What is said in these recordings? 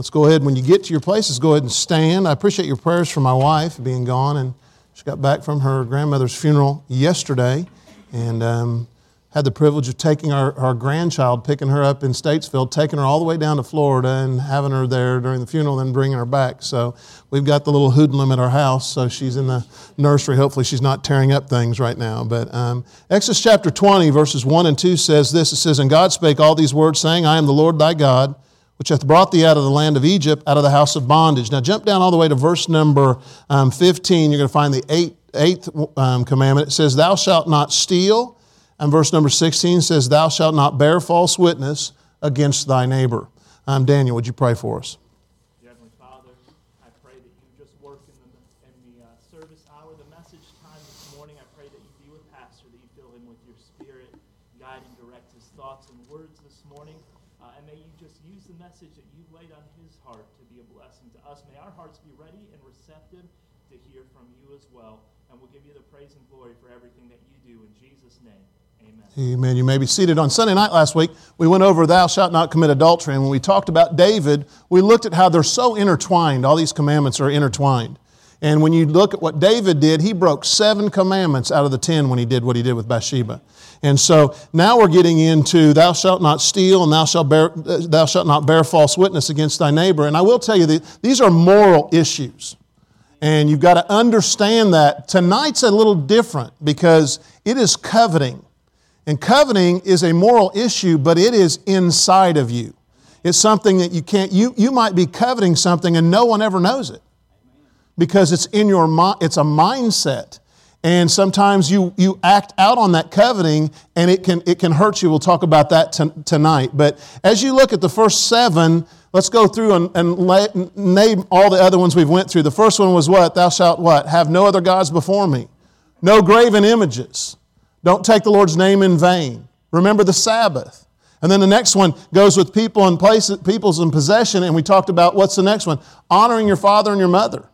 let's go ahead, when you get to your places, go ahead and stand. I appreciate your prayers for my wife being gone, and she got back from her grandmother's funeral yesterday. And um, had the privilege of taking our, our grandchild, picking her up in Statesville, taking her all the way down to Florida and having her there during the funeral, then bringing her back. So we've got the little hoodlum at our house, so she's in the nursery. Hopefully, she's not tearing up things right now. But um, Exodus chapter 20, verses 1 and 2 says this It says, And God spake all these words, saying, I am the Lord thy God, which hath brought thee out of the land of Egypt, out of the house of bondage. Now jump down all the way to verse number um, 15. You're going to find the eighth, eighth um, commandment. It says, Thou shalt not steal. And verse number 16 says, Thou shalt not bear false witness against thy neighbor. Um, Daniel, would you pray for us? Heavenly Father, I pray that you just work in the, in the uh, service hour, the message time this morning. I pray that you be with Pastor, that you fill him with your spirit, guide and direct his thoughts and words this morning. Uh, and may you just use the message that you've laid on his heart to be a blessing to us. May our hearts be ready and receptive to hear from you as well. And we'll give you the praise and glory for everything that you do. In Jesus' name. Amen. You may be seated. On Sunday night last week, we went over Thou shalt not commit adultery. And when we talked about David, we looked at how they're so intertwined. All these commandments are intertwined. And when you look at what David did, he broke seven commandments out of the ten when he did what he did with Bathsheba. And so now we're getting into thou shalt not steal and thou shalt, bear, thou shalt not bear false witness against thy neighbor. And I will tell you that these are moral issues. And you've got to understand that. Tonight's a little different because it is coveting. And coveting is a moral issue, but it is inside of you. It's something that you can't, you, you might be coveting something and no one ever knows it because it's in your mind, it's a mindset. And sometimes you, you act out on that coveting and it can, it can hurt you. We'll talk about that t- tonight. But as you look at the first seven, let's go through and, and lay, name all the other ones we've went through. The first one was what? Thou shalt what? Have no other gods before me. No graven images. Don't take the Lord's name in vain. Remember the Sabbath. And then the next one goes with people and places, peoples in possession. And we talked about what's the next one? Honoring your father and your mother.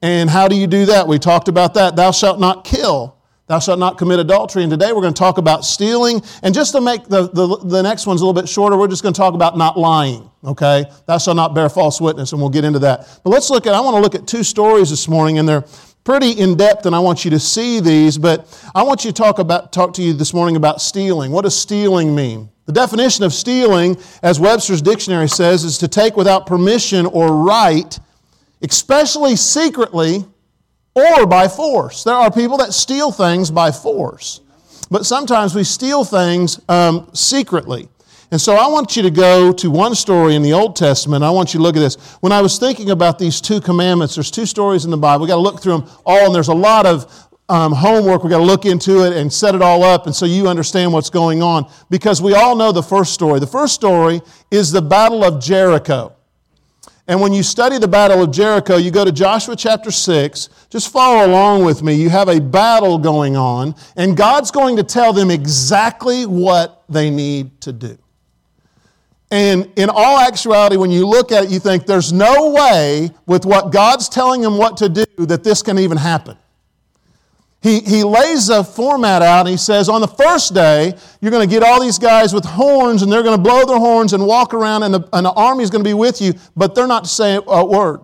And how do you do that? We talked about that. Thou shalt not kill. Thou shalt not commit adultery. And today we're going to talk about stealing. And just to make the, the, the next one's a little bit shorter, we're just going to talk about not lying. Okay? Thou shalt not bear false witness, and we'll get into that. But let's look at, I want to look at two stories this morning, and they're pretty in depth, and I want you to see these. But I want you to talk about talk to you this morning about stealing. What does stealing mean? The definition of stealing, as Webster's dictionary says, is to take without permission or right especially secretly or by force. There are people that steal things by force, but sometimes we steal things um, secretly. And so I want you to go to one story in the Old Testament. I want you to look at this. When I was thinking about these two commandments, there's two stories in the Bible. We've got to look through them all, and there's a lot of um, homework. We've got to look into it and set it all up, and so you understand what's going on. Because we all know the first story. The first story is the Battle of Jericho. And when you study the Battle of Jericho, you go to Joshua chapter 6. Just follow along with me. You have a battle going on, and God's going to tell them exactly what they need to do. And in all actuality, when you look at it, you think there's no way with what God's telling him what to do that this can even happen. He, he lays a format out and he says, on the first day, you're going to get all these guys with horns and they're going to blow their horns and walk around and the, and the army is going to be with you, but they're not to say a word.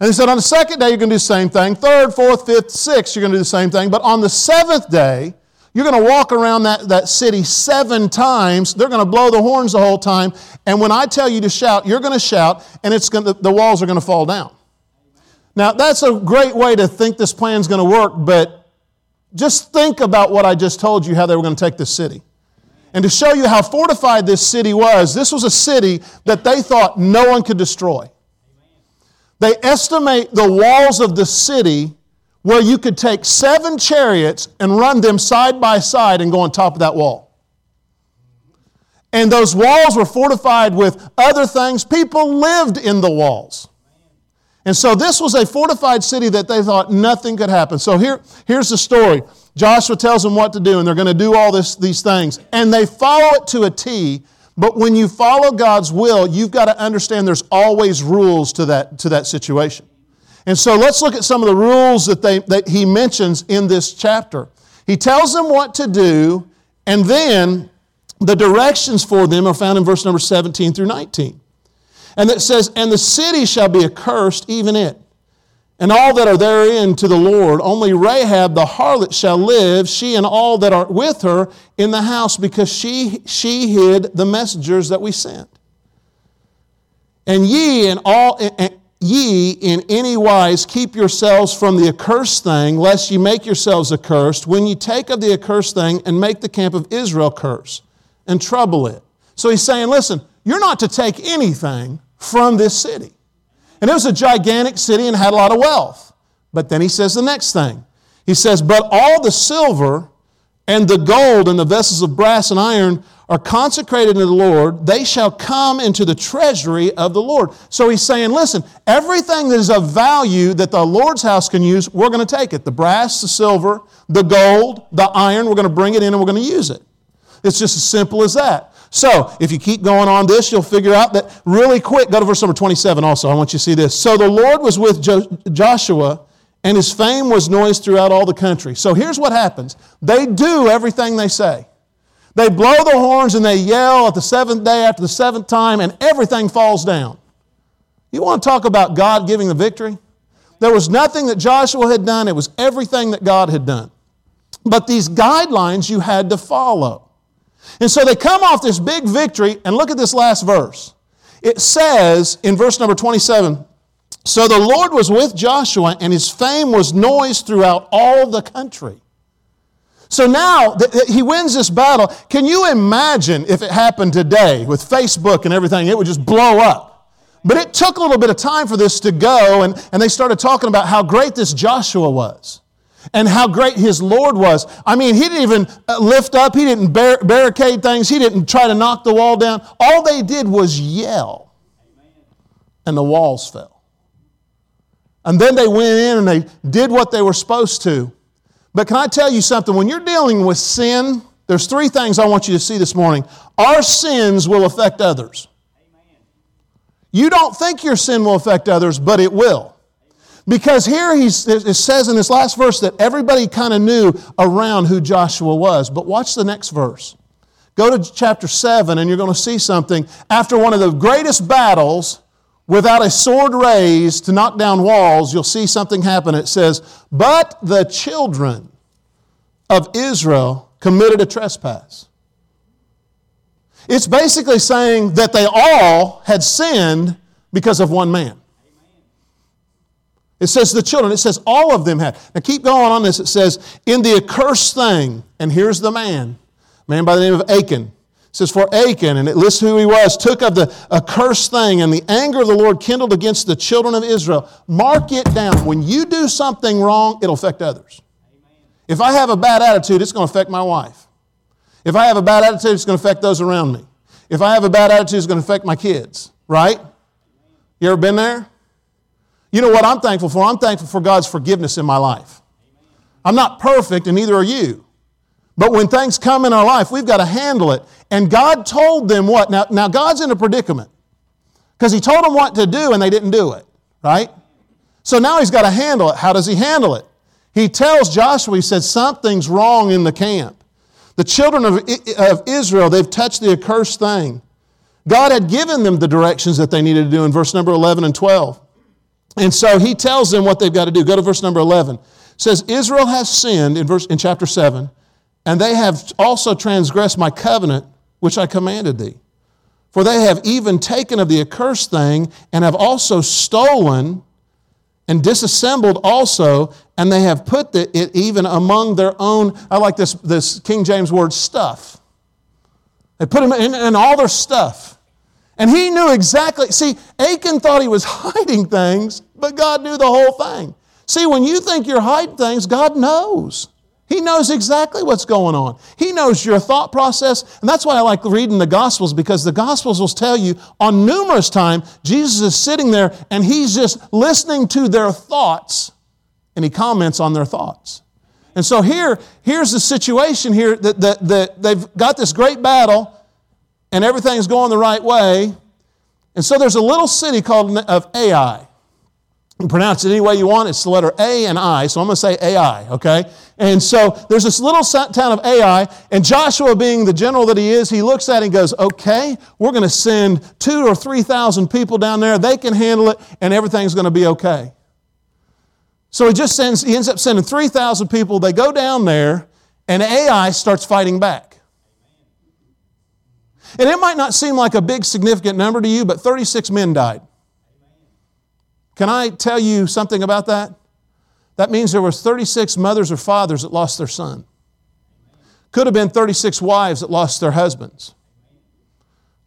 And he said, on the second day, you're going to do the same thing. Third, fourth, fifth, sixth, you're going to do the same thing. But on the seventh day, you're going to walk around that, that city seven times. They're going to blow the horns the whole time. And when I tell you to shout, you're going to shout, and it's going to, the walls are going to fall down. Now, that's a great way to think this plan's going to work, but just think about what I just told you, how they were going to take this city. And to show you how fortified this city was, this was a city that they thought no one could destroy. They estimate the walls of the city where you could take seven chariots and run them side by side and go on top of that wall. And those walls were fortified with other things. People lived in the walls. And so this was a fortified city that they thought nothing could happen. So here, here's the story. Joshua tells them what to do, and they're going to do all this, these things. And they follow it to a T. But when you follow God's will, you've got to understand there's always rules to that, to that situation. And so let's look at some of the rules that, they, that he mentions in this chapter. He tells them what to do, and then the directions for them are found in verse number 17 through 19. And it says, And the city shall be accursed, even it, and all that are therein to the Lord. Only Rahab the harlot shall live, she and all that are with her in the house, because she, she hid the messengers that we sent. And ye and all and ye in any wise keep yourselves from the accursed thing, lest ye make yourselves accursed, when ye take of the accursed thing and make the camp of Israel curse and trouble it. So he's saying, listen, you're not to take anything from this city. And it was a gigantic city and had a lot of wealth. But then he says the next thing. He says, But all the silver and the gold and the vessels of brass and iron are consecrated to the Lord, they shall come into the treasury of the Lord. So he's saying, listen, everything that is of value that the Lord's house can use, we're going to take it. The brass, the silver, the gold, the iron, we're going to bring it in and we're going to use it. It's just as simple as that. So, if you keep going on this, you'll figure out that really quick. Go to verse number 27 also. I want you to see this. So the Lord was with jo- Joshua, and his fame was noised throughout all the country. So here's what happens they do everything they say. They blow the horns and they yell at the seventh day after the seventh time, and everything falls down. You want to talk about God giving the victory? There was nothing that Joshua had done, it was everything that God had done. But these guidelines you had to follow. And so they come off this big victory, and look at this last verse. It says in verse number 27 So the Lord was with Joshua, and his fame was noised throughout all the country. So now he wins this battle. Can you imagine if it happened today with Facebook and everything? It would just blow up. But it took a little bit of time for this to go, and, and they started talking about how great this Joshua was and how great his Lord was. I mean, he didn't even uh, lift up, he didn't bar- barricade things, he didn't try to knock the wall down. All they did was yell, and the walls fell. And then they went in and they did what they were supposed to. But can I tell you something? When you're dealing with sin, there's three things I want you to see this morning. Our sins will affect others. You don't think your sin will affect others, but it will. Because here he it says in this last verse that everybody kind of knew around who Joshua was. But watch the next verse. Go to chapter 7 and you're going to see something. After one of the greatest battles, without a sword raised to knock down walls, you'll see something happen. It says, But the children of Israel committed a trespass. It's basically saying that they all had sinned because of one man. It says the children, it says all of them had. Now keep going on this. It says, in the accursed thing, and here's the man, man by the name of Achan. Says, for Achan, and it lists who he was, took of the accursed thing, and the anger of the Lord kindled against the children of Israel. Mark it down. When you do something wrong, it'll affect others. If I have a bad attitude, it's going to affect my wife. If I have a bad attitude, it's going to affect those around me. If I have a bad attitude, it's going to affect my kids, right? You ever been there? You know what I'm thankful for? I'm thankful for God's forgiveness in my life. I'm not perfect, and neither are you. But when things come in our life, we've got to handle it. And God told them what? Now, now God's in a predicament because He told them what to do and they didn't do it, right? So now He's got to handle it. How does He handle it? He tells Joshua, He said, something's wrong in the camp. The children of, of Israel, they've touched the accursed thing. God had given them the directions that they needed to do in verse number 11 and 12. And so he tells them what they've got to do. Go to verse number 11. It says, Israel has sinned in, verse, in chapter 7, and they have also transgressed my covenant which I commanded thee. For they have even taken of the accursed thing, and have also stolen and disassembled also, and they have put the, it even among their own, I like this, this King James word, stuff. They put them in, in all their stuff. And he knew exactly. See, Achan thought he was hiding things, but God knew the whole thing. See, when you think you're hiding things, God knows. He knows exactly what's going on. He knows your thought process. And that's why I like reading the Gospels because the Gospels will tell you on numerous times Jesus is sitting there and he's just listening to their thoughts and he comments on their thoughts. And so here, here's the situation here that, that, that they've got this great battle and everything's going the right way. And so there's a little city called of Ai. Pronounce it any way you want. It's the letter A and I, so I'm going to say AI, okay? And so there's this little town of Ai, and Joshua, being the general that he is, he looks at it and goes, okay, we're going to send two or 3,000 people down there. They can handle it, and everything's going to be okay. So he just sends, he ends up sending 3,000 people. They go down there, and Ai starts fighting back. And it might not seem like a big significant number to you, but 36 men died. Can I tell you something about that? That means there was 36 mothers or fathers that lost their son. Could have been 36 wives that lost their husbands.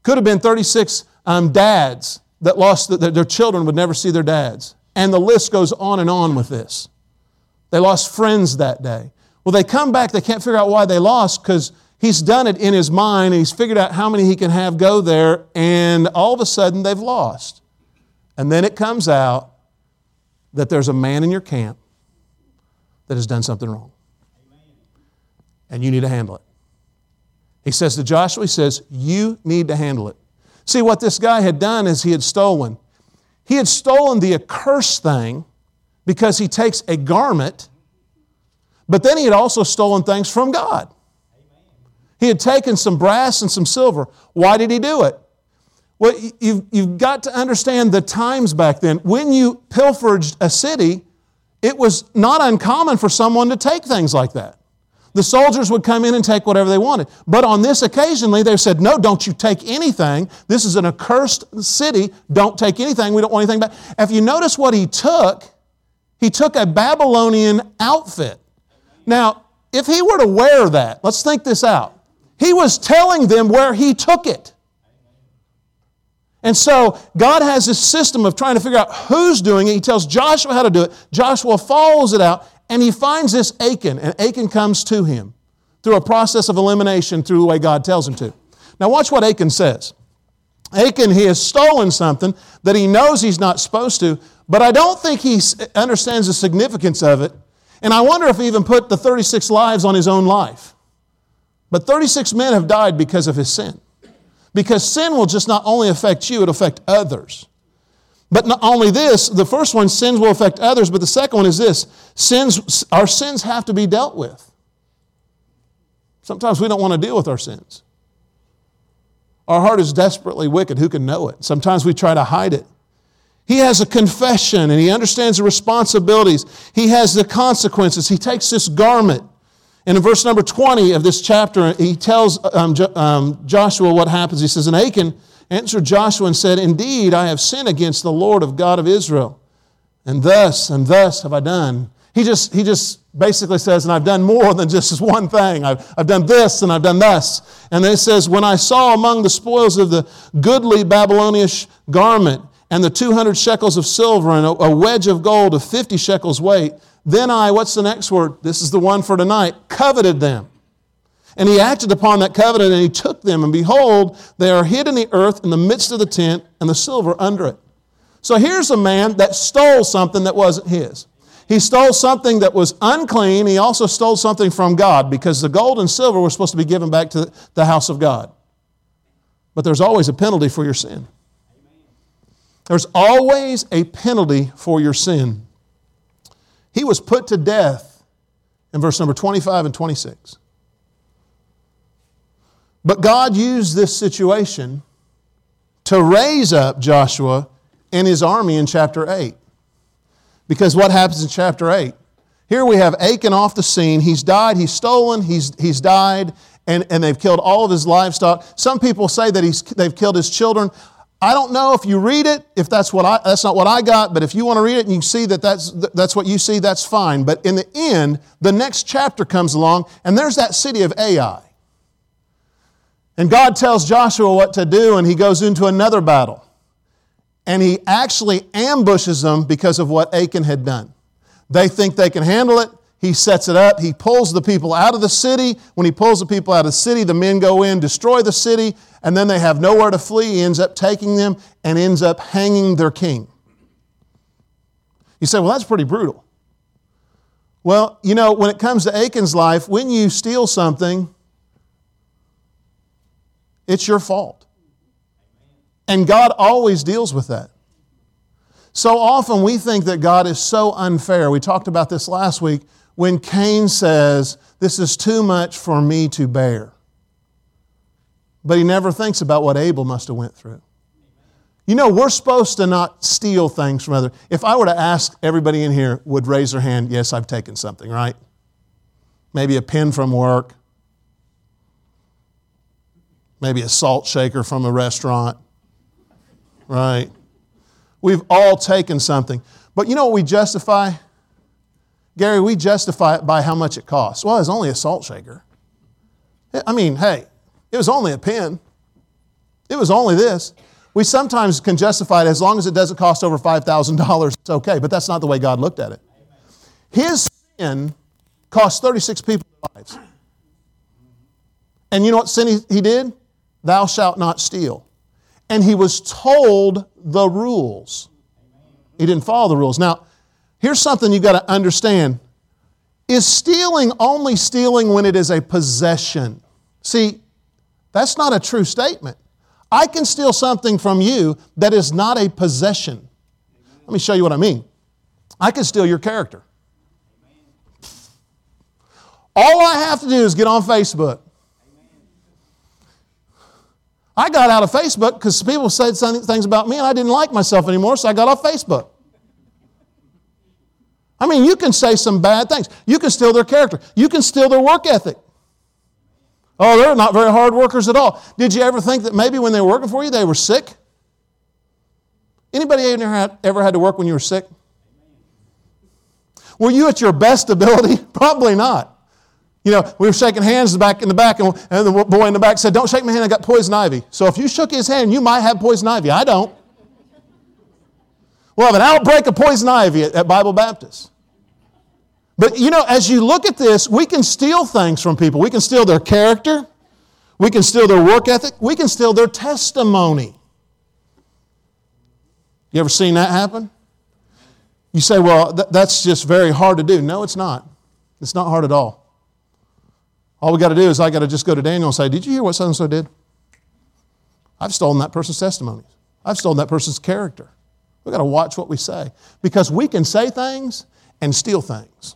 Could have been 36 um, dads that lost the, their children would never see their dads. And the list goes on and on with this. They lost friends that day. Well, they come back, they can't figure out why they lost because he's done it in his mind and he's figured out how many he can have go there, and all of a sudden they've lost. And then it comes out that there's a man in your camp that has done something wrong. And you need to handle it. He says to Joshua, he says, You need to handle it. See, what this guy had done is he had stolen. He had stolen the accursed thing because he takes a garment, but then he had also stolen things from God. He had taken some brass and some silver. Why did he do it? Well, you've, you've got to understand the times back then. When you pilfered a city, it was not uncommon for someone to take things like that. The soldiers would come in and take whatever they wanted. But on this occasionally, they said, No, don't you take anything. This is an accursed city. Don't take anything. We don't want anything back. If you notice what he took, he took a Babylonian outfit. Now, if he were to wear that, let's think this out. He was telling them where he took it. And so God has this system of trying to figure out who's doing it. He tells Joshua how to do it. Joshua follows it out, and he finds this Achan, and Achan comes to him through a process of elimination through the way God tells him to. Now, watch what Achan says. Achan, he has stolen something that he knows he's not supposed to, but I don't think he understands the significance of it. And I wonder if he even put the 36 lives on his own life. But 36 men have died because of his sin. Because sin will just not only affect you, it'll affect others. But not only this, the first one, sins will affect others, but the second one is this sins, our sins have to be dealt with. Sometimes we don't want to deal with our sins. Our heart is desperately wicked. Who can know it? Sometimes we try to hide it. He has a confession and he understands the responsibilities. He has the consequences. He takes this garment and in verse number 20 of this chapter, he tells um, um, Joshua what happens. He says, And Achan answered Joshua and said, Indeed, I have sinned against the Lord of God of Israel. And thus and thus have I done. He just, he just basically says, And I've done more than just this one thing. I've, I've done this and I've done thus. And then it says, When I saw among the spoils of the goodly Babylonian garment and the 200 shekels of silver and a, a wedge of gold of 50 shekels weight, then I, what's the next word? This is the one for tonight, coveted them. And he acted upon that covenant and he took them, and behold, they are hid in the earth in the midst of the tent, and the silver under it. So here's a man that stole something that wasn't his. He stole something that was unclean. He also stole something from God because the gold and silver were supposed to be given back to the house of God. But there's always a penalty for your sin. There's always a penalty for your sin. He was put to death in verse number 25 and 26. But God used this situation to raise up Joshua and his army in chapter 8. Because what happens in chapter 8? Here we have Achan off the scene. He's died, he's stolen, he's, he's died, and, and they've killed all of his livestock. Some people say that he's, they've killed his children. I don't know if you read it, if that's what I, that's not what I got, but if you want to read it and you see that that's, that's what you see, that's fine. But in the end, the next chapter comes along, and there's that city of Ai. And God tells Joshua what to do, and he goes into another battle. And he actually ambushes them because of what Achan had done. They think they can handle it. He sets it up. He pulls the people out of the city. When he pulls the people out of the city, the men go in, destroy the city, and then they have nowhere to flee. He ends up taking them and ends up hanging their king. You say, well, that's pretty brutal. Well, you know, when it comes to Achan's life, when you steal something, it's your fault. And God always deals with that. So often we think that God is so unfair. We talked about this last week when Cain says, This is too much for me to bear. But he never thinks about what Abel must have went through. You know, we're supposed to not steal things from others. If I were to ask everybody in here would raise their hand, yes, I've taken something, right? Maybe a pen from work, maybe a salt shaker from a restaurant, right? We've all taken something. But you know what we justify? Gary, we justify it by how much it costs. Well, it's only a salt shaker. I mean, hey, it was only a pen. It was only this. We sometimes can justify it as long as it doesn't cost over $5,000, it's okay, but that's not the way God looked at it. His sin cost 36 people's lives. And you know what sin he, he did? Thou shalt not steal. And he was told the rules. He didn't follow the rules. Now, here's something you've got to understand. Is stealing only stealing when it is a possession? See, that's not a true statement. I can steal something from you that is not a possession. Let me show you what I mean. I can steal your character. All I have to do is get on Facebook. I got out of Facebook because people said things about me and I didn't like myself anymore, so I got off Facebook. I mean, you can say some bad things. You can steal their character. You can steal their work ethic. Oh, they're not very hard workers at all. Did you ever think that maybe when they were working for you, they were sick? Anybody ever had, to work when you were sick? Were you at your best ability? Probably not. You know, we were shaking hands back in the back, and the boy in the back said, Don't shake my hand, I got poison ivy. So if you shook his hand, you might have poison ivy. I don't. We'll have an outbreak of poison ivy at, at Bible Baptist. But you know, as you look at this, we can steal things from people. We can steal their character, we can steal their work ethic, we can steal their testimony. You ever seen that happen? You say, well, th- that's just very hard to do. No, it's not. It's not hard at all. All we got to do is I got to just go to Daniel and say, Did you hear what so and so did? I've stolen that person's testimony. I've stolen that person's character. We've got to watch what we say because we can say things and steal things.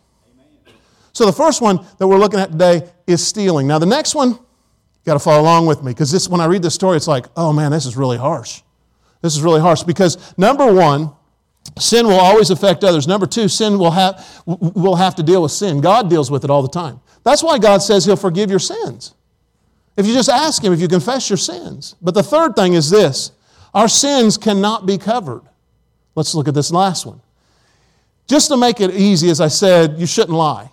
So the first one that we're looking at today is stealing. Now the next one, you got to follow along with me because this when I read this story, it's like, oh man, this is really harsh. This is really harsh because number one, sin will always affect others. Number two, sin will have will have to deal with sin. God deals with it all the time. That's why God says He'll forgive your sins. If you just ask Him, if you confess your sins. But the third thing is this our sins cannot be covered. Let's look at this last one. Just to make it easy, as I said, you shouldn't lie.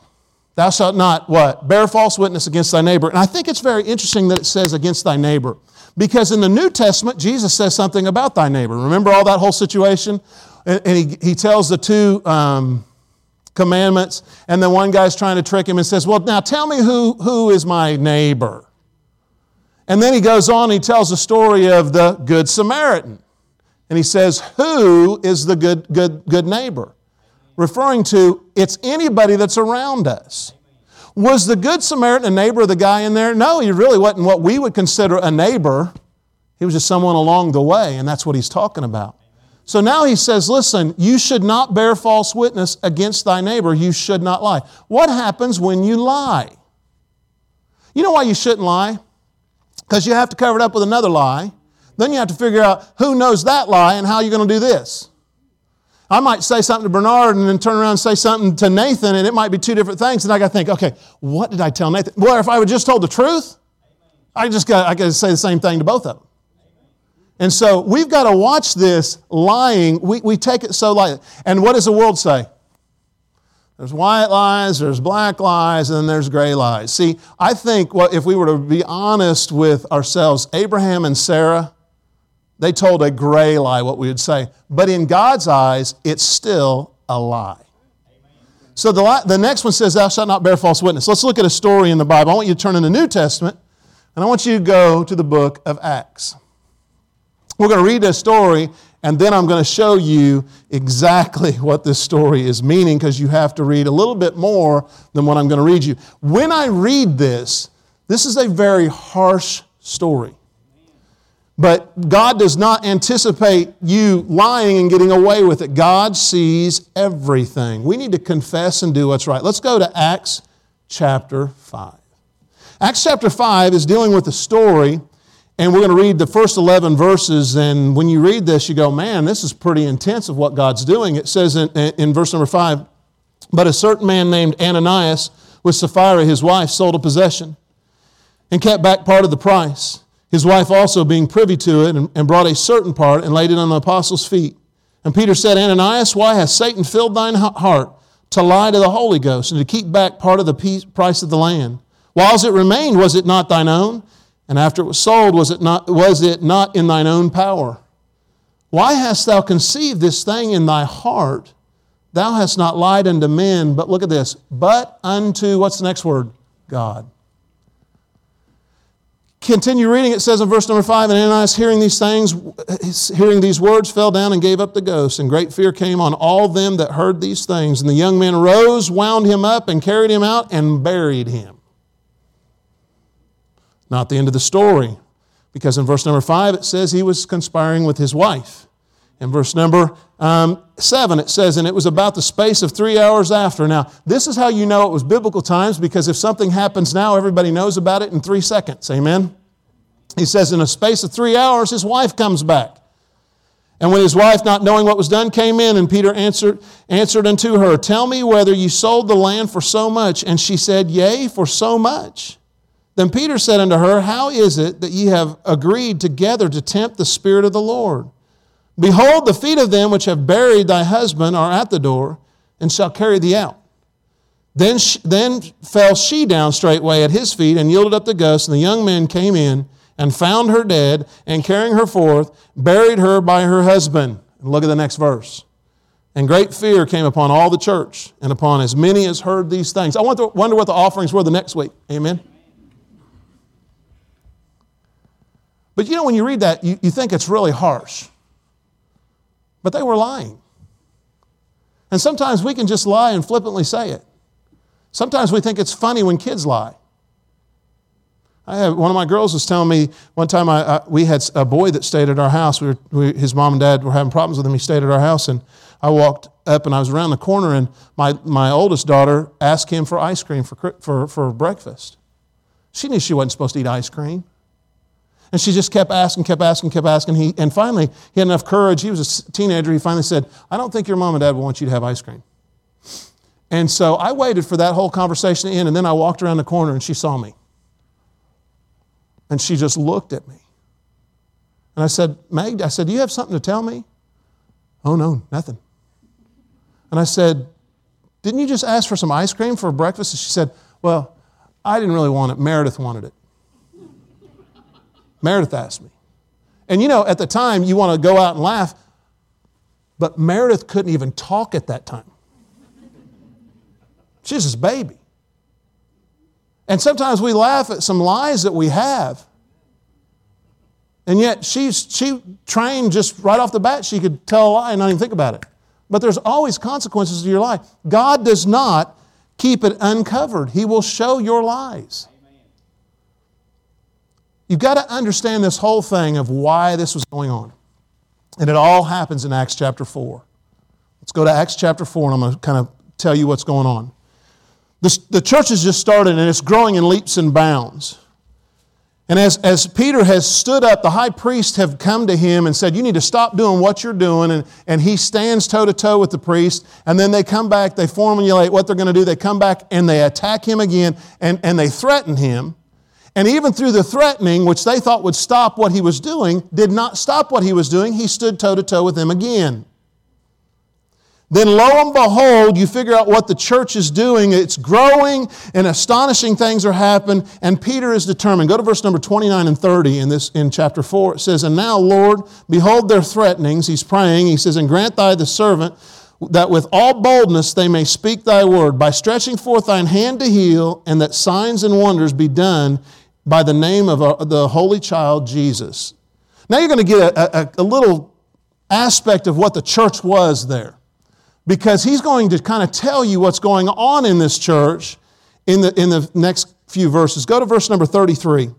Thou shalt not what? Bear false witness against thy neighbor. And I think it's very interesting that it says against thy neighbor. Because in the New Testament, Jesus says something about thy neighbor. Remember all that whole situation? And, he, he tells the two um, commandments, and then one guy's trying to trick him and says, Well, now tell me who, who is my neighbor. And then he goes on, he tells the story of the Good Samaritan. And he says, Who is the good, good, good neighbor? referring to it's anybody that's around us. Was the Good Samaritan a neighbor of the guy in there? No, he really wasn't what we would consider a neighbor. He was just someone along the way, and that's what he's talking about. So now he says, Listen, you should not bear false witness against thy neighbor. You should not lie. What happens when you lie? You know why you shouldn't lie? Because you have to cover it up with another lie. Then you have to figure out who knows that lie and how you're going to do this. I might say something to Bernard and then turn around and say something to Nathan, and it might be two different things. And I got to think, okay, what did I tell Nathan? Well, if I would just told the truth, I just got I got to say the same thing to both of them. And so we've got to watch this lying. We, we take it so lightly. And what does the world say? There's white lies, there's black lies, and then there's gray lies. See, I think what, if we were to be honest with ourselves, Abraham and Sarah, they told a gray lie, what we would say. But in God's eyes, it's still a lie. So the, the next one says, Thou shalt not bear false witness. Let's look at a story in the Bible. I want you to turn in the New Testament, and I want you to go to the book of Acts. We're going to read this story, and then I'm going to show you exactly what this story is meaning because you have to read a little bit more than what I'm going to read you. When I read this, this is a very harsh story. But God does not anticipate you lying and getting away with it. God sees everything. We need to confess and do what's right. Let's go to Acts chapter 5. Acts chapter 5 is dealing with a story, and we're going to read the first 11 verses. And when you read this, you go, man, this is pretty intense of what God's doing. It says in, in verse number 5 But a certain man named Ananias, with Sapphira his wife, sold a possession and kept back part of the price. His wife also, being privy to it, and, and brought a certain part and laid it on the apostles' feet. And Peter said, Ananias, why has Satan filled thine heart to lie to the Holy Ghost and to keep back part of the price of the land? Whilst it remained, was it not thine own? And after it was sold, was it not, was it not in thine own power? Why hast thou conceived this thing in thy heart? Thou hast not lied unto men, but look at this, but unto, what's the next word? God. Continue reading, it says in verse number five, and Ananias hearing these things, hearing these words, fell down and gave up the ghost, and great fear came on all them that heard these things. And the young men rose, wound him up, and carried him out, and buried him. Not the end of the story, because in verse number five it says he was conspiring with his wife. In verse number um, 7, it says, And it was about the space of three hours after. Now, this is how you know it was biblical times because if something happens now, everybody knows about it in three seconds. Amen? He says, In a space of three hours, his wife comes back. And when his wife, not knowing what was done, came in, and Peter answered, answered unto her, Tell me whether you sold the land for so much. And she said, Yea, for so much. Then Peter said unto her, How is it that ye have agreed together to tempt the Spirit of the Lord? Behold, the feet of them which have buried thy husband are at the door, and shall carry thee out. Then, she, then fell she down straightway at his feet, and yielded up the ghost. And the young men came in, and found her dead, and carrying her forth, buried her by her husband. And look at the next verse. And great fear came upon all the church, and upon as many as heard these things. I wonder what the offerings were the next week. Amen. But you know, when you read that, you, you think it's really harsh. But they were lying. And sometimes we can just lie and flippantly say it. Sometimes we think it's funny when kids lie. I have, one of my girls was telling me one time I, I, we had a boy that stayed at our house. We were, we, his mom and dad were having problems with him. He stayed at our house, and I walked up and I was around the corner, and my, my oldest daughter asked him for ice cream for, for, for breakfast. She knew she wasn't supposed to eat ice cream. And she just kept asking, kept asking, kept asking. He, and finally, he had enough courage. He was a teenager. He finally said, I don't think your mom and dad will want you to have ice cream. And so I waited for that whole conversation to end, and then I walked around the corner and she saw me. And she just looked at me. And I said, Meg, I said, Do you have something to tell me? Oh, no, nothing. And I said, Didn't you just ask for some ice cream for breakfast? And she said, Well, I didn't really want it. Meredith wanted it. Meredith asked me. And you know, at the time, you want to go out and laugh, but Meredith couldn't even talk at that time. She's his baby. And sometimes we laugh at some lies that we have. And yet she's she trained just right off the bat, she could tell a lie and not even think about it. But there's always consequences to your lie. God does not keep it uncovered. He will show your lies. You've got to understand this whole thing of why this was going on. And it all happens in Acts chapter 4. Let's go to Acts chapter 4, and I'm going to kind of tell you what's going on. This, the church has just started, and it's growing in leaps and bounds. And as, as Peter has stood up, the high priest have come to him and said, You need to stop doing what you're doing. And, and he stands toe to toe with the priest. And then they come back, they formulate what they're going to do. They come back and they attack him again and, and they threaten him. And even through the threatening, which they thought would stop what he was doing, did not stop what he was doing. He stood toe to toe with them again. Then, lo and behold, you figure out what the church is doing. It's growing, and astonishing things are happening. And Peter is determined. Go to verse number 29 and 30 in, this, in chapter 4. It says, And now, Lord, behold their threatenings. He's praying. He says, And grant thy the servant that with all boldness they may speak thy word, by stretching forth thine hand to heal, and that signs and wonders be done by the name of a, the Holy Child Jesus. Now you're going to get a, a, a little aspect of what the church was there because he's going to kind of tell you what's going on in this church in the, in the next few verses. Go to verse number 33.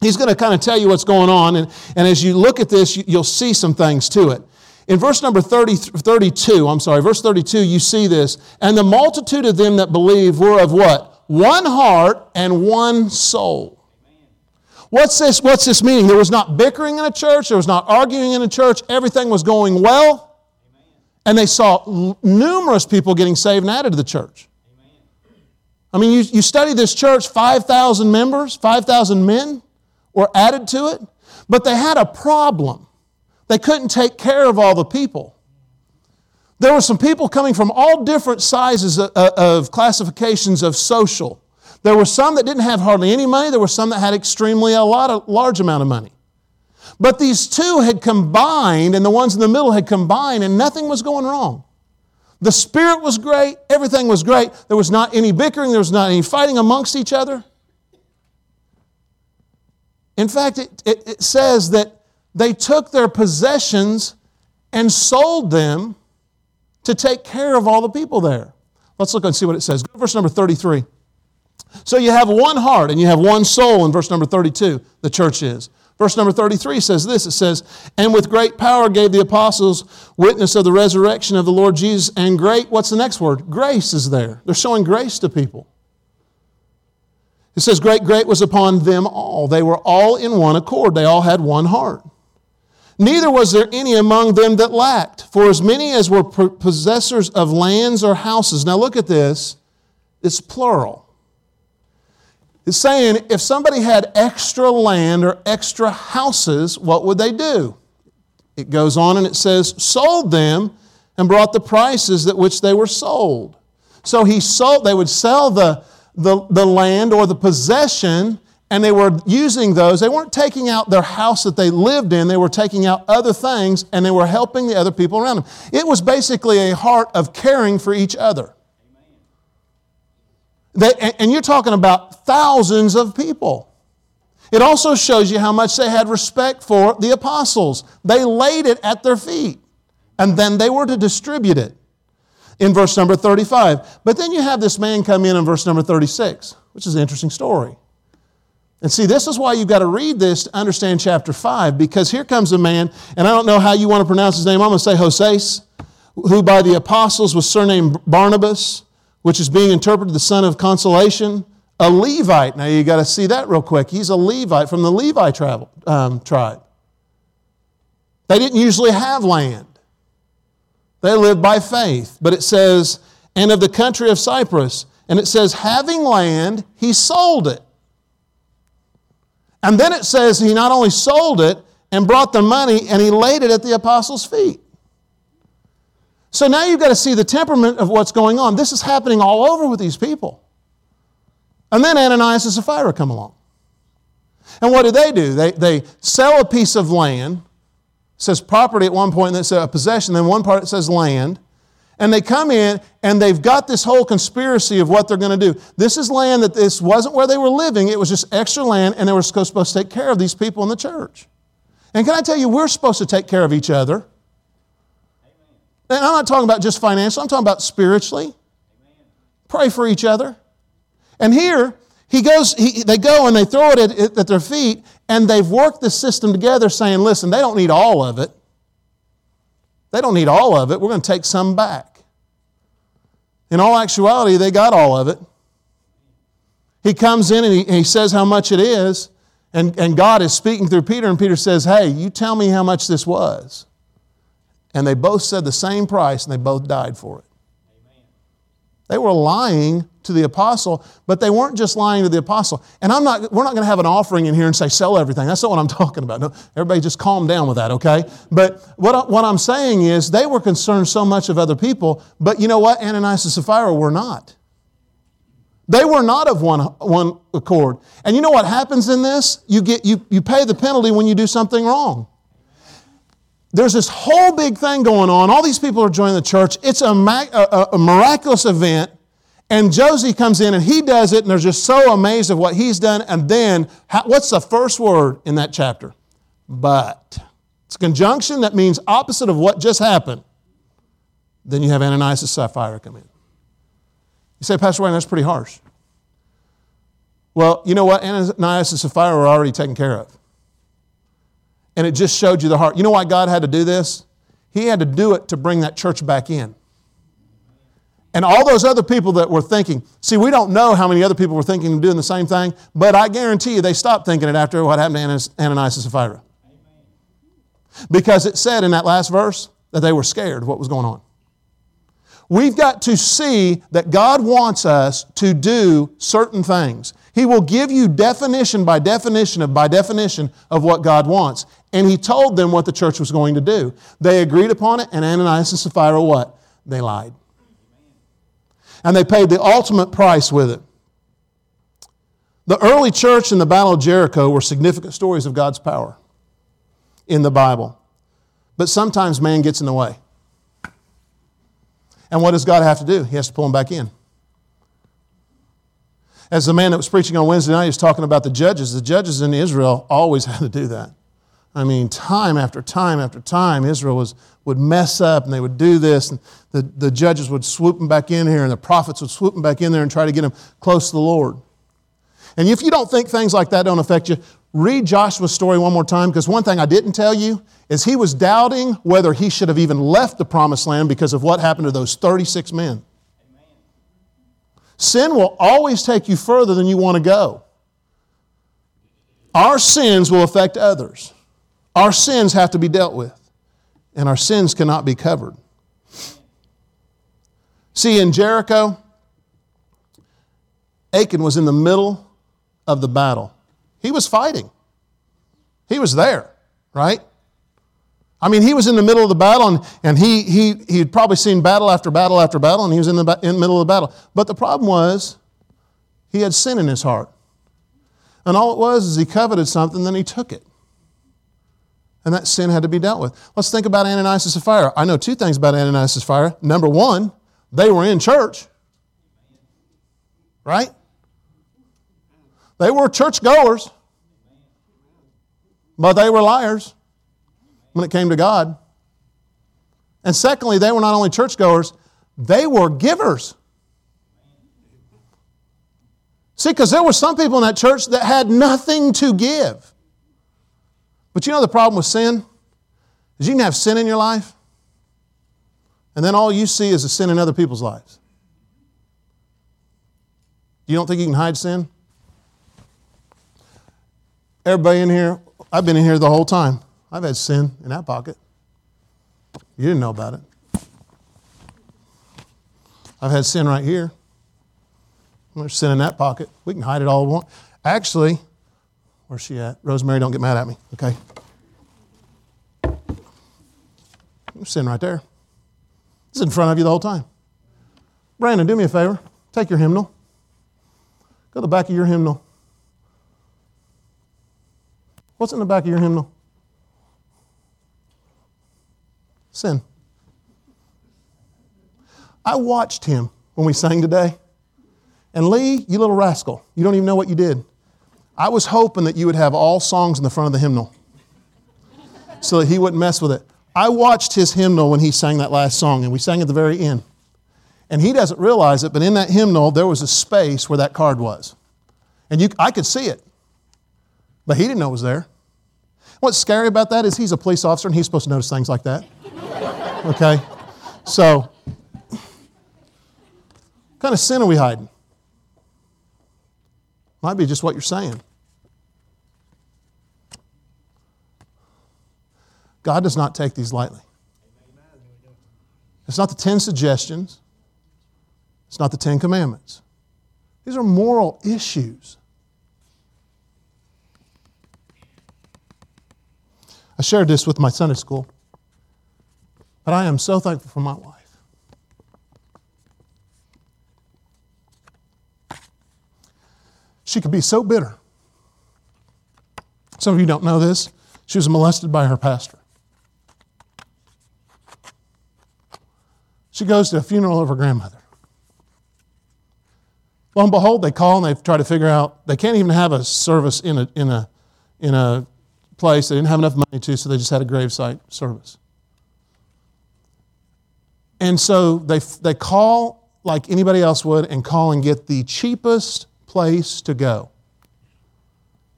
he's going to kind of tell you what's going on. And, and as you look at this, you, will see some things to it. In verse number 30, 32, I'm sorry, verse 32, you see this. And the multitude of them that believe were of what? One heart and one soul. What's this, what's this meaning? There was not bickering in a church, there was not arguing in a church, everything was going well. And they saw numerous people getting saved and added to the church. I mean, you, you study this church, 5,000 members, 5,000 men were added to it, but they had a problem. They couldn't take care of all the people. There were some people coming from all different sizes of, of classifications of social. There were some that didn't have hardly any money. There were some that had extremely a lot of, large amount of money. But these two had combined, and the ones in the middle had combined, and nothing was going wrong. The spirit was great, everything was great. There was not any bickering, there was not any fighting amongst each other. In fact, it, it, it says that they took their possessions and sold them to take care of all the people there. Let's look and see what it says. Verse number 33. So you have one heart and you have one soul in verse number 32, the church is. Verse number 33 says this it says, And with great power gave the apostles witness of the resurrection of the Lord Jesus, and great, what's the next word? Grace is there. They're showing grace to people. It says, Great, great was upon them all. They were all in one accord, they all had one heart. Neither was there any among them that lacked, for as many as were possessors of lands or houses. Now look at this, it's plural. It's saying if somebody had extra land or extra houses, what would they do? It goes on and it says, sold them and brought the prices at which they were sold. So he sold, they would sell the, the, the land or the possession and they were using those. They weren't taking out their house that they lived in, they were taking out other things and they were helping the other people around them. It was basically a heart of caring for each other. And you're talking about thousands of people. It also shows you how much they had respect for the apostles. They laid it at their feet, and then they were to distribute it in verse number 35. But then you have this man come in in verse number 36, which is an interesting story. And see, this is why you've got to read this to understand chapter 5, because here comes a man, and I don't know how you want to pronounce his name. I'm going to say Joses, who by the apostles was surnamed Barnabas, which is being interpreted the son of consolation, a Levite. Now you got to see that real quick. He's a Levite from the Levi travel, um, tribe. They didn't usually have land, they lived by faith. But it says, and of the country of Cyprus. And it says, having land, he sold it and then it says he not only sold it and brought the money and he laid it at the apostles' feet. So now you've got to see the temperament of what's going on. This is happening all over with these people. And then Ananias and Sapphira come along. And what do they do? They, they sell a piece of land. Says property at one point, and says a possession, then one part it says land. And they come in and they've got this whole conspiracy of what they're going to do. This is land that this wasn't where they were living, it was just extra land, and they were supposed to take care of these people in the church. And can I tell you, we're supposed to take care of each other. And I'm not talking about just financially, I'm talking about spiritually. Pray for each other. And here, he goes, he, they go and they throw it at, at their feet, and they've worked the system together saying, listen, they don't need all of it. They don't need all of it. We're going to take some back. In all actuality, they got all of it. He comes in and he, and he says how much it is, and, and God is speaking through Peter, and Peter says, Hey, you tell me how much this was. And they both said the same price, and they both died for it. Amen. They were lying to the apostle, but they weren't just lying to the apostle. And I'm not, we're not going to have an offering in here and say, sell everything. That's not what I'm talking about. No, everybody just calm down with that, okay? But what, what I'm saying is they were concerned so much of other people, but you know what? Ananias and Sapphira were not. They were not of one, one accord. And you know what happens in this? You, get, you, you pay the penalty when you do something wrong. There's this whole big thing going on. All these people are joining the church. It's a, a, a miraculous event. And Josie comes in and he does it, and they're just so amazed of what he's done. And then, what's the first word in that chapter? But. It's a conjunction that means opposite of what just happened. Then you have Ananias and Sapphira come in. You say, Pastor Wayne, that's pretty harsh. Well, you know what? Ananias and Sapphira were already taken care of. And it just showed you the heart. You know why God had to do this? He had to do it to bring that church back in. And all those other people that were thinking, see, we don't know how many other people were thinking and doing the same thing, but I guarantee you they stopped thinking it after what happened to Ananias and Sapphira. Because it said in that last verse that they were scared of what was going on. We've got to see that God wants us to do certain things. He will give you definition by definition of by definition of what God wants. And he told them what the church was going to do. They agreed upon it, and Ananias and Sapphira what? They lied. And they paid the ultimate price with it. The early church and the Battle of Jericho were significant stories of God's power in the Bible. But sometimes man gets in the way. And what does God have to do? He has to pull them back in. As the man that was preaching on Wednesday night he was talking about the judges, the judges in Israel always had to do that. I mean, time after time after time, Israel was, would mess up and they would do this, and the, the judges would swoop them back in here, and the prophets would swoop them back in there and try to get them close to the Lord. And if you don't think things like that don't affect you, read Joshua's story one more time because one thing I didn't tell you is he was doubting whether he should have even left the promised land because of what happened to those 36 men. Sin will always take you further than you want to go. Our sins will affect others. Our sins have to be dealt with, and our sins cannot be covered. See, in Jericho, Achan was in the middle of the battle. He was fighting. He was there, right? I mean, he was in the middle of the battle and, and he, he, he had probably seen battle after battle after battle and he was in the, in the middle of the battle. But the problem was, he had sin in his heart. And all it was is he coveted something, then he took it. And that sin had to be dealt with. Let's think about Ananias and Sapphira. I know two things about Ananias and Sapphira. Number one, they were in church, right? They were churchgoers, but they were liars when it came to God. And secondly, they were not only churchgoers, they were givers. See, because there were some people in that church that had nothing to give. But you know the problem with sin? Is you can have sin in your life, and then all you see is a sin in other people's lives. You don't think you can hide sin? Everybody in here, I've been in here the whole time. I've had sin in that pocket. You didn't know about it. I've had sin right here. There's sin in that pocket. We can hide it all we want. Actually, where's she at? Rosemary, don't get mad at me, okay? There's sin right there. It's in front of you the whole time. Brandon, do me a favor. Take your hymnal. Go to the back of your hymnal. What's in the back of your hymnal? Sin. I watched him when we sang today. And Lee, you little rascal, you don't even know what you did. I was hoping that you would have all songs in the front of the hymnal so that he wouldn't mess with it. I watched his hymnal when he sang that last song, and we sang at the very end. And he doesn't realize it, but in that hymnal, there was a space where that card was. And you, I could see it. But he didn't know it was there. What's scary about that is he's a police officer and he's supposed to notice things like that. Okay? So, what kind of sin are we hiding? Might be just what you're saying. God does not take these lightly. It's not the 10 suggestions, it's not the 10 commandments. These are moral issues. I shared this with my Sunday school, but I am so thankful for my wife. She could be so bitter. Some of you don't know this. She was molested by her pastor. She goes to a funeral of her grandmother. Lo and behold, they call and they try to figure out, they can't even have a service in a, in a, in a place they didn't have enough money to, so they just had a gravesite service. And so they, they call like anybody else would and call and get the cheapest place to go.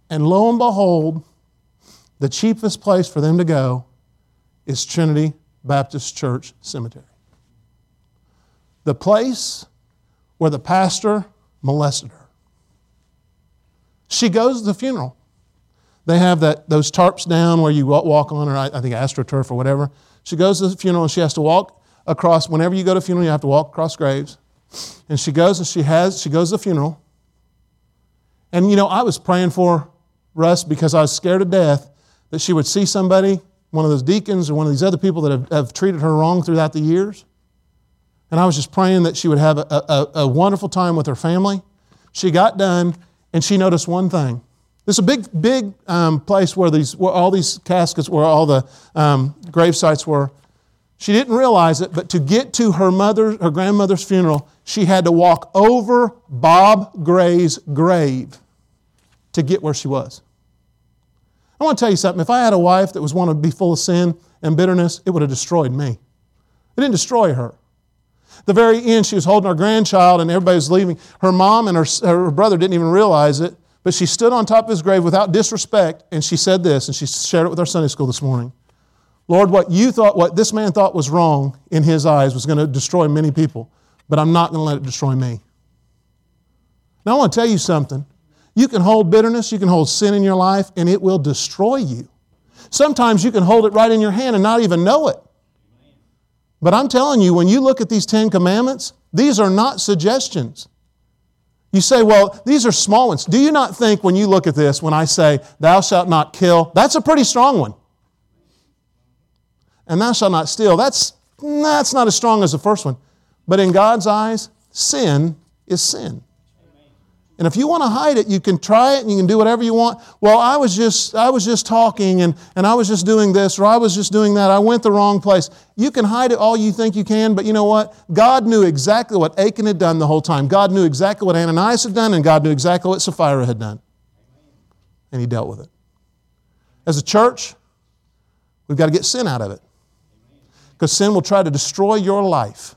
And lo and behold, the cheapest place for them to go is Trinity Baptist Church Cemetery. The place where the pastor molested her. She goes to the funeral. They have that, those tarps down where you walk on, or I, I think AstroTurf or whatever. She goes to the funeral and she has to walk across. Whenever you go to funeral, you have to walk across graves. And she goes and she has she goes to the funeral. And you know, I was praying for Russ because I was scared to death that she would see somebody, one of those deacons or one of these other people that have, have treated her wrong throughout the years. And I was just praying that she would have a, a, a wonderful time with her family. She got done and she noticed one thing. This is a big, big um, place where, these, where all these caskets, where all the um, grave sites were. She didn't realize it, but to get to her mother, her grandmother's funeral, she had to walk over Bob Gray's grave to get where she was. I want to tell you something. If I had a wife that was wanted to be full of sin and bitterness, it would have destroyed me. It didn't destroy her. The very end, she was holding her grandchild and everybody was leaving. Her mom and her, her brother didn't even realize it, but she stood on top of his grave without disrespect and she said this, and she shared it with our Sunday school this morning. Lord, what you thought, what this man thought was wrong in his eyes was going to destroy many people, but I'm not going to let it destroy me. Now, I want to tell you something. You can hold bitterness, you can hold sin in your life, and it will destroy you. Sometimes you can hold it right in your hand and not even know it. But I'm telling you, when you look at these Ten Commandments, these are not suggestions. You say, well, these are small ones. Do you not think when you look at this, when I say, thou shalt not kill, that's a pretty strong one? And thou shalt not steal, that's, that's not as strong as the first one. But in God's eyes, sin is sin. And if you want to hide it, you can try it and you can do whatever you want. Well, I was just, I was just talking and, and I was just doing this or I was just doing that. I went the wrong place. You can hide it all you think you can, but you know what? God knew exactly what Achan had done the whole time. God knew exactly what Ananias had done and God knew exactly what Sapphira had done. And he dealt with it. As a church, we've got to get sin out of it. Because sin will try to destroy your life.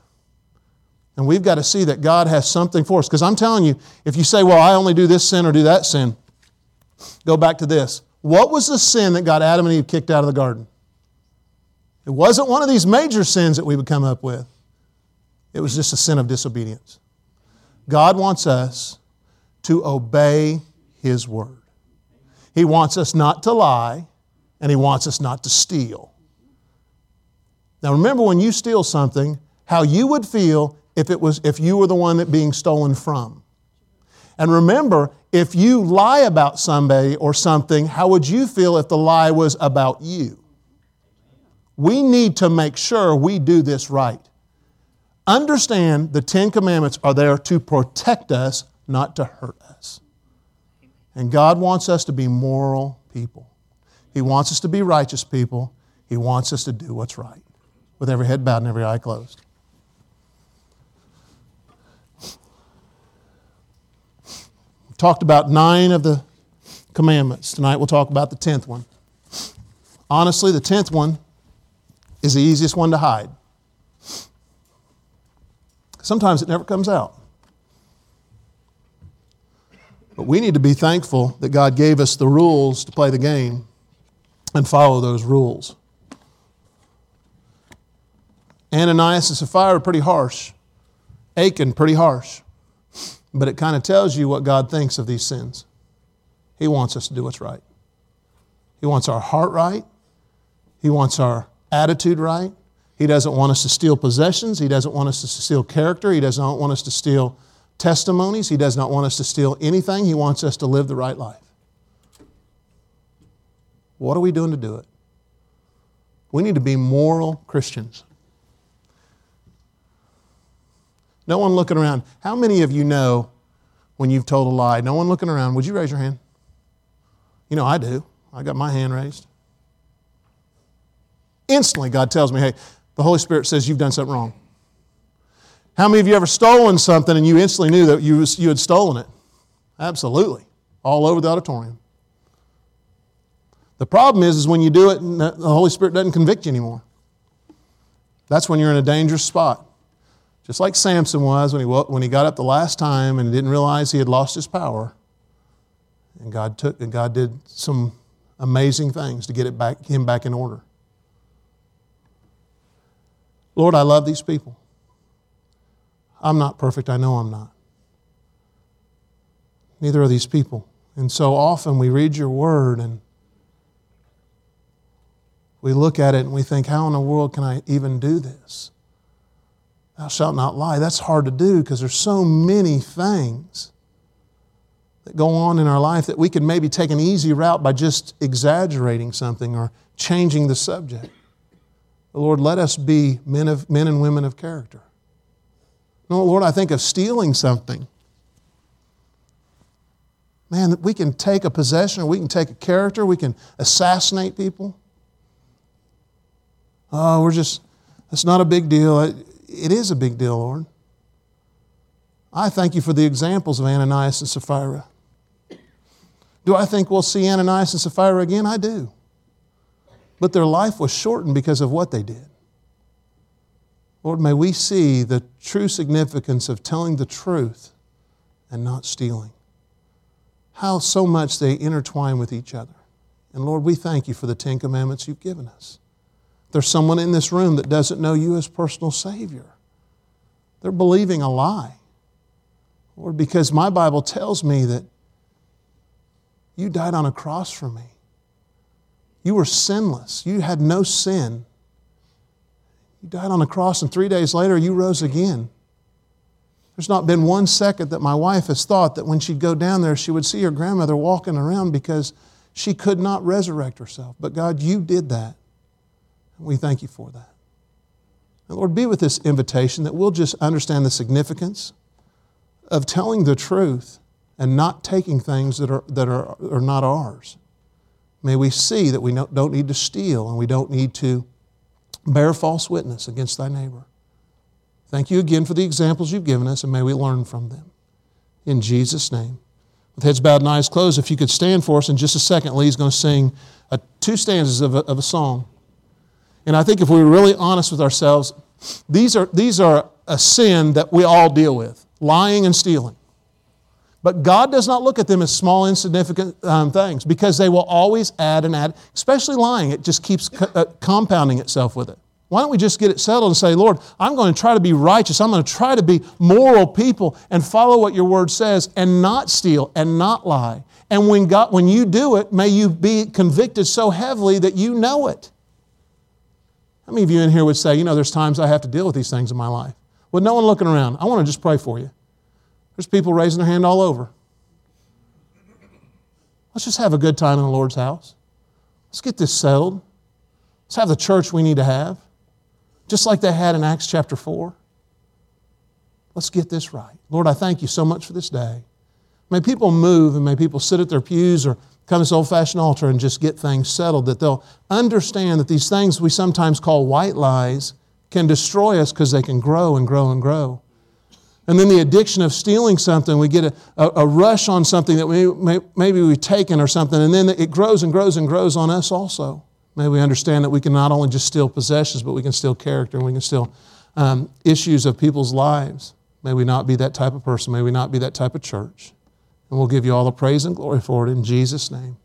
And we've got to see that God has something for us. Because I'm telling you, if you say, well, I only do this sin or do that sin, go back to this. What was the sin that got Adam and Eve kicked out of the garden? It wasn't one of these major sins that we would come up with, it was just a sin of disobedience. God wants us to obey His word. He wants us not to lie, and He wants us not to steal. Now, remember when you steal something, how you would feel if, it was, if you were the one that being stolen from. And remember, if you lie about somebody or something, how would you feel if the lie was about you? We need to make sure we do this right. Understand the Ten Commandments are there to protect us, not to hurt us. And God wants us to be moral people. He wants us to be righteous people. He wants us to do what's right, with every head bowed and every eye closed. Talked about nine of the commandments. Tonight we'll talk about the tenth one. Honestly, the tenth one is the easiest one to hide. Sometimes it never comes out. But we need to be thankful that God gave us the rules to play the game and follow those rules. Ananias and Sapphira are pretty harsh. Achan, pretty harsh. But it kind of tells you what God thinks of these sins. He wants us to do what's right. He wants our heart right. He wants our attitude right. He doesn't want us to steal possessions. He doesn't want us to steal character. He does not want us to steal testimonies. He does not want us to steal anything. He wants us to live the right life. What are we doing to do it? We need to be moral Christians. No one looking around. How many of you know when you've told a lie? No one looking around. Would you raise your hand? You know, I do. I got my hand raised. Instantly, God tells me, hey, the Holy Spirit says you've done something wrong. How many of you ever stolen something and you instantly knew that you, you had stolen it? Absolutely. All over the auditorium. The problem is, is when you do it the Holy Spirit doesn't convict you anymore. That's when you're in a dangerous spot. Just like Samson was when he, when he got up the last time and didn't realize he had lost his power. And God took and God did some amazing things to get it back, him back in order. Lord, I love these people. I'm not perfect, I know I'm not. Neither are these people. And so often we read your word and we look at it and we think, how in the world can I even do this? Thou shalt not lie. That's hard to do because there's so many things that go on in our life that we can maybe take an easy route by just exaggerating something or changing the subject. But Lord, let us be men, of, men and women of character. No, Lord, I think of stealing something. Man, we can take a possession, we can take a character, we can assassinate people. Oh, we're just, it's not a big deal. It is a big deal, Lord. I thank you for the examples of Ananias and Sapphira. Do I think we'll see Ananias and Sapphira again? I do. But their life was shortened because of what they did. Lord, may we see the true significance of telling the truth and not stealing. How so much they intertwine with each other. And Lord, we thank you for the Ten Commandments you've given us. There's someone in this room that doesn't know you as personal Savior. They're believing a lie. Lord, because my Bible tells me that you died on a cross for me. You were sinless. You had no sin. You died on a cross, and three days later, you rose again. There's not been one second that my wife has thought that when she'd go down there, she would see her grandmother walking around because she could not resurrect herself. But God, you did that. We thank you for that. And Lord, be with this invitation that we'll just understand the significance of telling the truth and not taking things that are, that are, are not ours. May we see that we don't need to steal and we don't need to bear false witness against thy neighbor. Thank you again for the examples you've given us, and may we learn from them. In Jesus' name. With heads bowed and eyes closed, if you could stand for us in just a second, Lee's going to sing a, two stanzas of a, of a song. And I think if we're really honest with ourselves, these are, these are a sin that we all deal with lying and stealing. But God does not look at them as small, insignificant um, things because they will always add and add, especially lying. It just keeps co- uh, compounding itself with it. Why don't we just get it settled and say, Lord, I'm going to try to be righteous. I'm going to try to be moral people and follow what your word says and not steal and not lie. And when, God, when you do it, may you be convicted so heavily that you know it. How many of you in here would say, you know, there's times I have to deal with these things in my life? With no one looking around, I want to just pray for you. There's people raising their hand all over. Let's just have a good time in the Lord's house. Let's get this settled. Let's have the church we need to have, just like they had in Acts chapter 4. Let's get this right. Lord, I thank you so much for this day. May people move and may people sit at their pews or come to this old fashioned altar and just get things settled, that they'll understand that these things we sometimes call white lies can destroy us because they can grow and grow and grow. And then the addiction of stealing something, we get a, a, a rush on something that we may, maybe we've taken or something, and then it grows and grows and grows on us also. May we understand that we can not only just steal possessions, but we can steal character and we can steal um, issues of people's lives. May we not be that type of person. May we not be that type of church. And we'll give you all the praise and glory for it in Jesus' name.